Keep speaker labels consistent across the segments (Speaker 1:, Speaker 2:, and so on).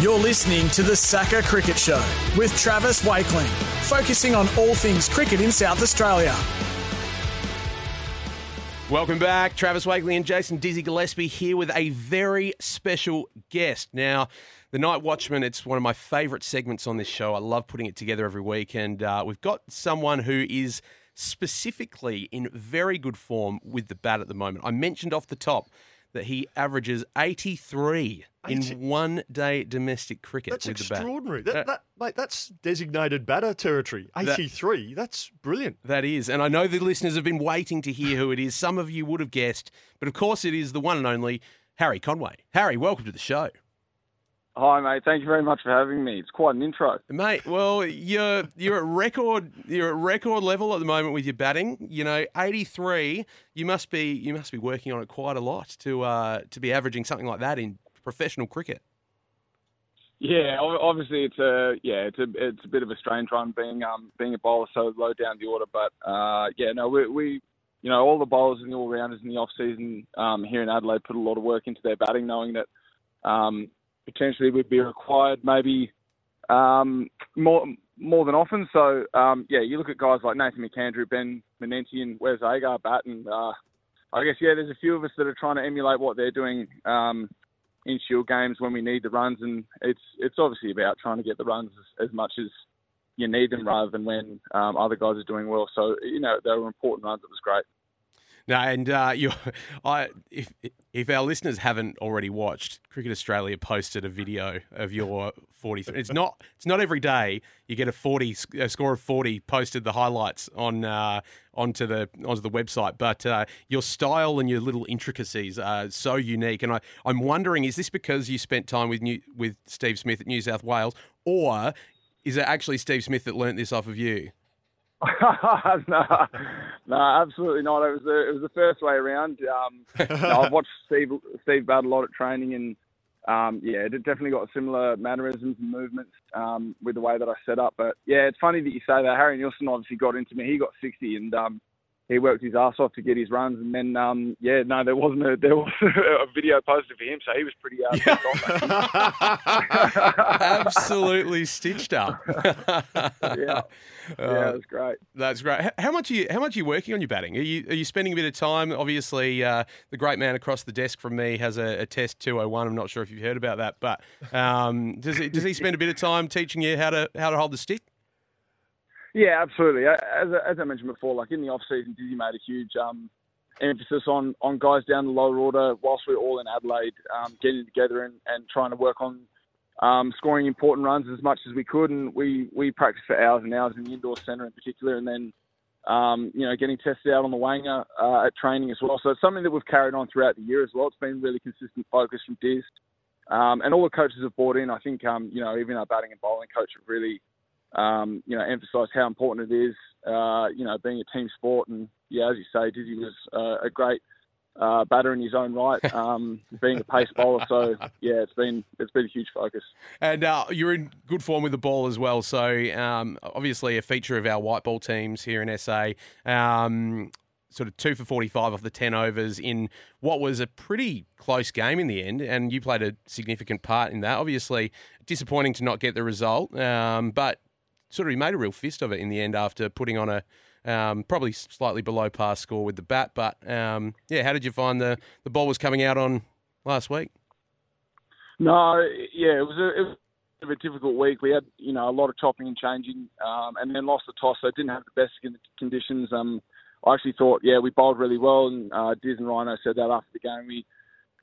Speaker 1: You're listening to the SACA Cricket Show with Travis Wakeling, focusing on all things cricket in South Australia.
Speaker 2: Welcome back. Travis Wakely and Jason Dizzy Gillespie here with a very special guest. Now, the Night Watchman, it's one of my favourite segments on this show. I love putting it together every week. And uh, we've got someone who is specifically in very good form with the bat at the moment. I mentioned off the top that he averages 83
Speaker 3: 80?
Speaker 2: In one day domestic cricket
Speaker 3: That's
Speaker 2: with the bat.
Speaker 3: extraordinary. That, that, mate, that's designated batter territory. 83. that's brilliant.
Speaker 2: That is. And I know the listeners have been waiting to hear who it is. Some of you would have guessed, but of course it is the one and only Harry Conway. Harry, welcome to the show.
Speaker 4: Hi, mate. Thank you very much for having me. It's quite an intro.
Speaker 2: Mate, well, you're you're at record you're at record level at the moment with your batting. You know, 83. You must be you must be working on it quite a lot to uh, to be averaging something like that in professional cricket.
Speaker 4: Yeah, obviously it's a yeah, it's a it's a bit of a strange one being um being a bowler so low down the order, but uh yeah, no, we we you know all the bowlers and the all rounders in the off season um here in Adelaide put a lot of work into their batting, knowing that um potentially would be required maybe um more more than often. So um yeah, you look at guys like Nathan McAndrew, Ben Manenti, and Wes Agar bat, and uh, I guess yeah, there's a few of us that are trying to emulate what they're doing. Um, in shield games when we need the runs, and it's it's obviously about trying to get the runs as, as much as you need them rather than when um, other guys are doing well. So you know they were important runs. It was great.
Speaker 2: No, and uh, you, I, if if our listeners haven't already watched, Cricket Australia posted a video of your forty. It's not it's not every day you get a forty a score of forty posted the highlights on uh, onto the onto the website, but uh, your style and your little intricacies are so unique. And I I'm wondering, is this because you spent time with New, with Steve Smith at New South Wales, or is it actually Steve Smith that learnt this off of you?
Speaker 4: no, no, absolutely not. It was the, it was the first way around. Um, no, I've watched Steve Steve bat a lot at training, and um, yeah, it definitely got similar mannerisms and movements um, with the way that I set up. But yeah, it's funny that you say that. Harry Nielsen obviously got into me. He got 60, and um, he worked his ass off to get his runs. And then um, yeah, no, there wasn't a there was a video posted for him, so he was pretty. Uh,
Speaker 2: Absolutely stitched up.
Speaker 4: yeah, yeah, it was great.
Speaker 2: That's great. How much are you? How much are you working on your batting? Are you are you spending a bit of time? Obviously, uh, the great man across the desk from me has a, a test two hundred one. I'm not sure if you've heard about that, but um, does he does he spend a bit of time teaching you how to how to hold the stick?
Speaker 4: Yeah, absolutely. As, as I mentioned before, like in the off season, Dizzy made a huge um, emphasis on, on guys down the lower order whilst we are all in Adelaide, um, getting together and, and trying to work on um, scoring important runs as much as we could. And we, we practiced for hours and hours in the indoor centre in particular, and then um, you know getting tested out on the wanger uh, at training as well. So it's something that we've carried on throughout the year as well. It's been really consistent focus from Diz. Um, and all the coaches have bought in. I think, um, you know, even our batting and bowling coach have really um, you know, emphasise how important it is, uh, you know, being a team sport. And yeah, as you say, Dizzy was uh, a great uh, batter in his own right, um, being a pace bowler. So yeah, it's been it's been a huge focus.
Speaker 2: And uh, you're in good form with the ball as well. So um, obviously a feature of our white ball teams here in SA. Um, sort of two for 45 off the 10 overs in what was a pretty close game in the end. And you played a significant part in that. Obviously, disappointing to not get the result, um, but sort of he made a real fist of it in the end after putting on a um, probably slightly below par score with the bat. But um, yeah, how did you find the, the ball was coming out on last week?
Speaker 4: No, yeah, it was a, it was a difficult week. We had, you know, a lot of chopping and changing, um, and then lost the toss, so didn't have the best conditions. Um, I actually thought, yeah, we bowled really well, and uh, Diz and Rhino said that after the game. We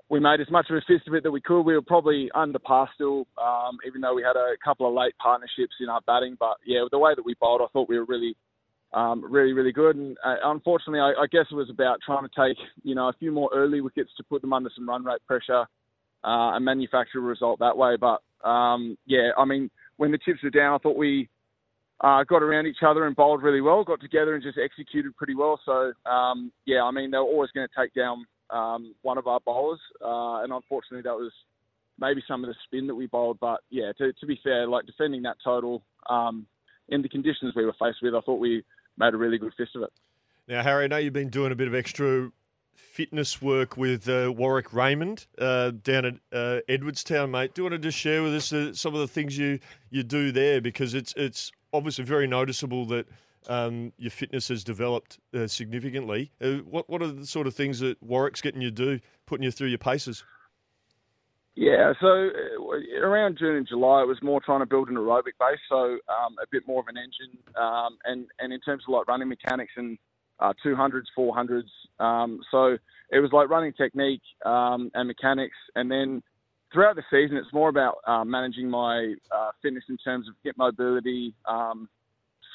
Speaker 4: we made as much of a fist of it that we could. We were probably under par still, um, even though we had a couple of late partnerships in our batting. But yeah, the way that we bowled, I thought we were really, um, really, really good. And uh, unfortunately, I, I, guess it was about trying to take, you know, a few more early wickets to put them under some run rate pressure uh, and manufacture a result that way. But um, yeah, I mean, when the chips were down, I thought we uh, got around each other and bowled really well, got together and just executed pretty well. So um, yeah, I mean, they were always going to take down um, one of our bowlers, uh, and unfortunately that was maybe some of the spin that we bowled. But yeah, to, to be fair, like defending that total um, in the conditions we were faced with, I thought we made a really good fist of it.
Speaker 3: Now, Harry, I know you've been doing a bit of extra fitness work with uh, Warwick Raymond uh, down at uh, Edwardstown, mate. Do you want to just share with us uh, some of the things you, you do there? Because it's it's obviously very noticeable that um, your fitness has developed uh, significantly. Uh, what what are the sort of things that Warwick's getting you to do, putting you through your paces?
Speaker 4: Yeah, so uh, around June and July, it was more trying to build an aerobic base, so um, a bit more of an engine, um, and and in terms of like running mechanics and uh, 200s, 400s. Um, so it was like running technique um, and mechanics, and then throughout the season, it's more about uh, managing my uh, fitness in terms of hip mobility, um,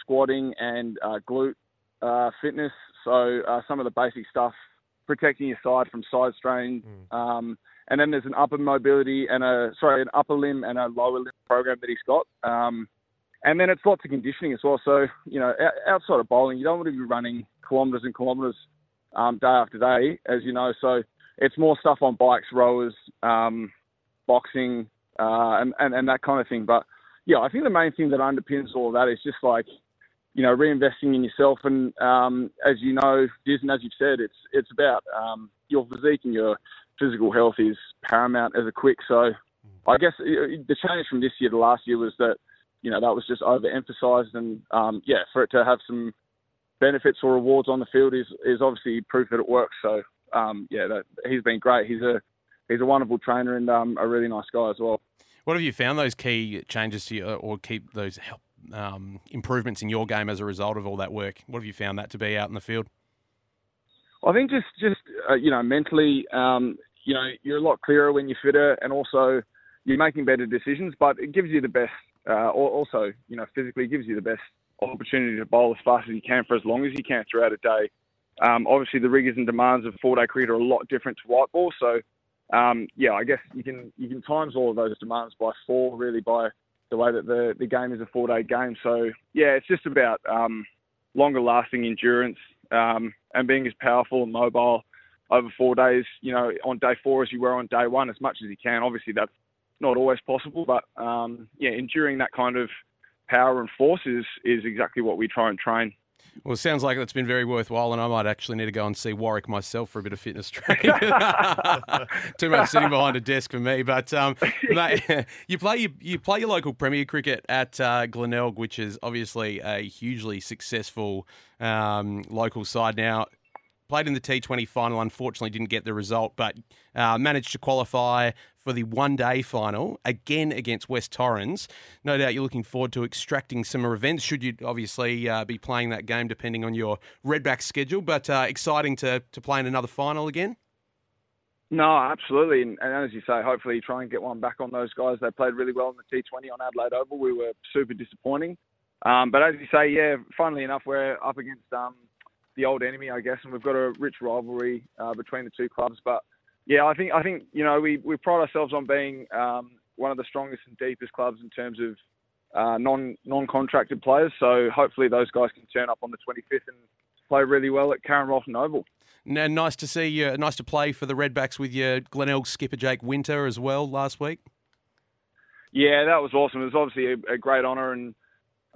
Speaker 4: squatting and uh, glute uh, fitness. So uh, some of the basic stuff, protecting your side from side strain. Mm. Um, and then there's an upper mobility and a sorry, an upper limb and a lower limb program that he's got. Um, and then it's lots of conditioning as well. So you know, outside of bowling, you don't want to be running kilometres and kilometres um, day after day, as you know. So it's more stuff on bikes, rowers, um, boxing, uh, and, and and that kind of thing. But yeah, I think the main thing that underpins all of that is just like you know, reinvesting in yourself. And um, as you know, Dizzy, as you've said, it's it's about um, your physique and your physical health is paramount as a quick. So I guess the change from this year to last year was that, you know, that was just overemphasized. And um, yeah, for it to have some benefits or rewards on the field is, is obviously proof that it works. So um, yeah, that, he's been great. He's a he's a wonderful trainer and um, a really nice guy as well.
Speaker 2: What have you found those key changes to you, or keep those help um, improvements in your game as a result of all that work? What have you found that to be out in the field?
Speaker 4: I think just just uh, you know mentally, um, you know you're a lot clearer when you're fitter, and also you're making better decisions. But it gives you the best, uh, also you know physically gives you the best opportunity to bowl as fast as you can for as long as you can throughout a day. Um, obviously, the rigors and demands of four day cricket are a lot different to white ball, so um, yeah, I guess you can you can times all of those demands by four really by the way that the, the game is a four day game. So yeah, it's just about um, longer lasting endurance um, and being as powerful and mobile over four days. You know, on day four as you were on day one, as much as you can. Obviously, that's not always possible, but um, yeah, enduring that kind of power and force is is exactly what we try and train.
Speaker 2: Well, it sounds like it's been very worthwhile, and I might actually need to go and see Warwick myself for a bit of fitness training. Too much sitting behind a desk for me. But um, mate, you play you, you, play your local Premier cricket at uh, Glenelg, which is obviously a hugely successful um, local side now played in the T20 final, unfortunately didn't get the result, but uh, managed to qualify for the one day final again against West Torrens. No doubt you're looking forward to extracting some revenge, should you obviously uh, be playing that game depending on your Redback schedule, but uh, exciting to, to play in another final again.
Speaker 4: No, absolutely. And, and, as you say, hopefully try and get one back on those guys. They played really well in the T20 on Adelaide Oval. We were super disappointing. Um, but as you say, yeah, funnily enough, we're up against um, the old enemy, I guess, and we've got a rich rivalry uh, between the two clubs. But yeah, I think I think you know we we pride ourselves on being um, one of the strongest and deepest clubs in terms of uh, non non contracted players. So hopefully those guys can turn up on the 25th and play really well at Karen Rolton Oval.
Speaker 2: And nice to see you. Nice to play for the Redbacks with your Glenelg skipper Jake Winter as well last week.
Speaker 4: Yeah, that was awesome. It was obviously a, a great honour and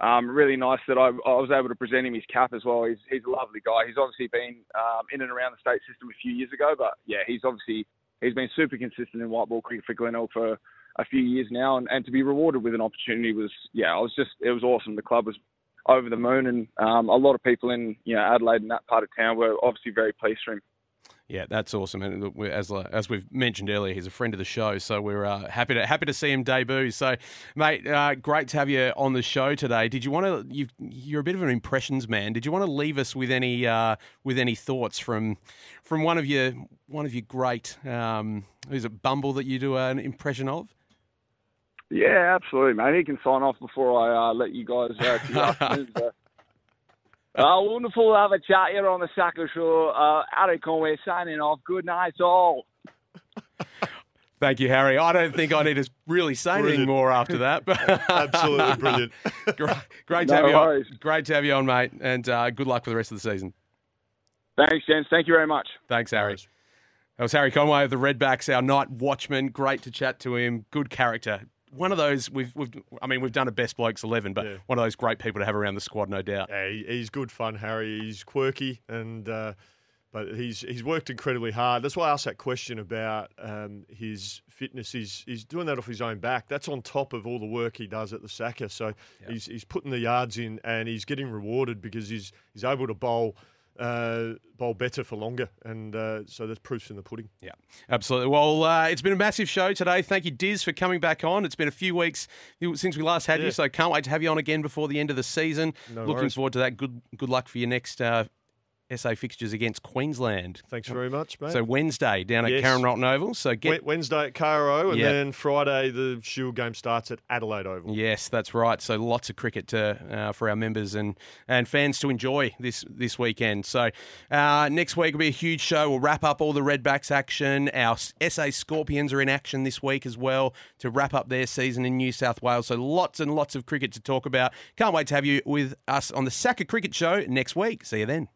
Speaker 4: um, really nice that I, I, was able to present him his cap as well. He's, he's a lovely guy. He's obviously been um, in and around the state system a few years ago, but yeah, he's obviously he's been super consistent in white ball cricket for Glenelg for a few years now, and, and to be rewarded with an opportunity was yeah, I was just it was awesome. The club was over the moon, and um, a lot of people in you know Adelaide and that part of town were obviously very pleased for him.
Speaker 2: Yeah, that's awesome. And look, as as we've mentioned earlier, he's a friend of the show, so we're uh, happy to happy to see him debut. So, mate, uh, great to have you on the show today. Did you want to? you you're a bit of an impressions man. Did you want to leave us with any uh, with any thoughts from from one of your one of your great? Um, who's it? Bumble that you do an impression of?
Speaker 4: Yeah, absolutely, mate. He can sign off before I uh, let you guys uh, to your afternoon. So. Uh, wonderful to have a chat here on the SACA Show. Uh, Harry Conway signing off. Good night, all.
Speaker 2: Thank you, Harry. I don't think I need to really say anything more after that. But
Speaker 3: Absolutely brilliant.
Speaker 2: great, great to
Speaker 4: No
Speaker 2: have you
Speaker 4: worries.
Speaker 2: on. Great to have you on, mate. And uh, good luck for the rest of the season.
Speaker 4: Thanks, gents. Thank you very much.
Speaker 2: Thanks, Harry. That was Harry Conway of the Redbacks, our night watchman. Great to chat to him. Good character. One of those we've, we've I mean, we've done a best blokes eleven, but
Speaker 3: Yeah.
Speaker 2: one of those great people to have around the squad, no doubt.
Speaker 3: Yeah, he, he's good fun, Harry. He's quirky, and uh, but he's he's worked incredibly hard. That's why I asked that question about um, his fitness. He's he's doing that off his own back. That's on top of all the work he does at the SACA. So he's he's putting the yards in, and he's getting rewarded because he's he's able to bowl. Uh, bowl better for longer, and uh, so there's proofs in the pudding.
Speaker 2: Yeah, absolutely. Well, uh, it's been a massive show today. Thank you, Diz, for coming back on. It's been a few weeks since we last had you, so can't wait to have you on again before the end of the season.
Speaker 3: No
Speaker 2: Looking
Speaker 3: worries.
Speaker 2: forward to that. Good good luck for your next uh, SA fixtures against Queensland.
Speaker 3: Thanks very much, mate.
Speaker 2: So Wednesday down at
Speaker 3: Yes.
Speaker 2: Karen Rolton Oval. So get
Speaker 3: Wednesday at KRO, and
Speaker 2: Yeah.
Speaker 3: then Friday the Shield game starts at Adelaide Oval.
Speaker 2: Yes, that's right. So lots of cricket to, uh, for our members and, and fans to enjoy this this weekend. So uh, next week will be a huge show. We'll wrap up all the Redbacks action. Our SA Scorpions are in action this week as well to wrap up their season in New South Wales. So lots and lots of cricket to talk about. Can't wait to have you with us on the SACA Cricket Show next week. See you then.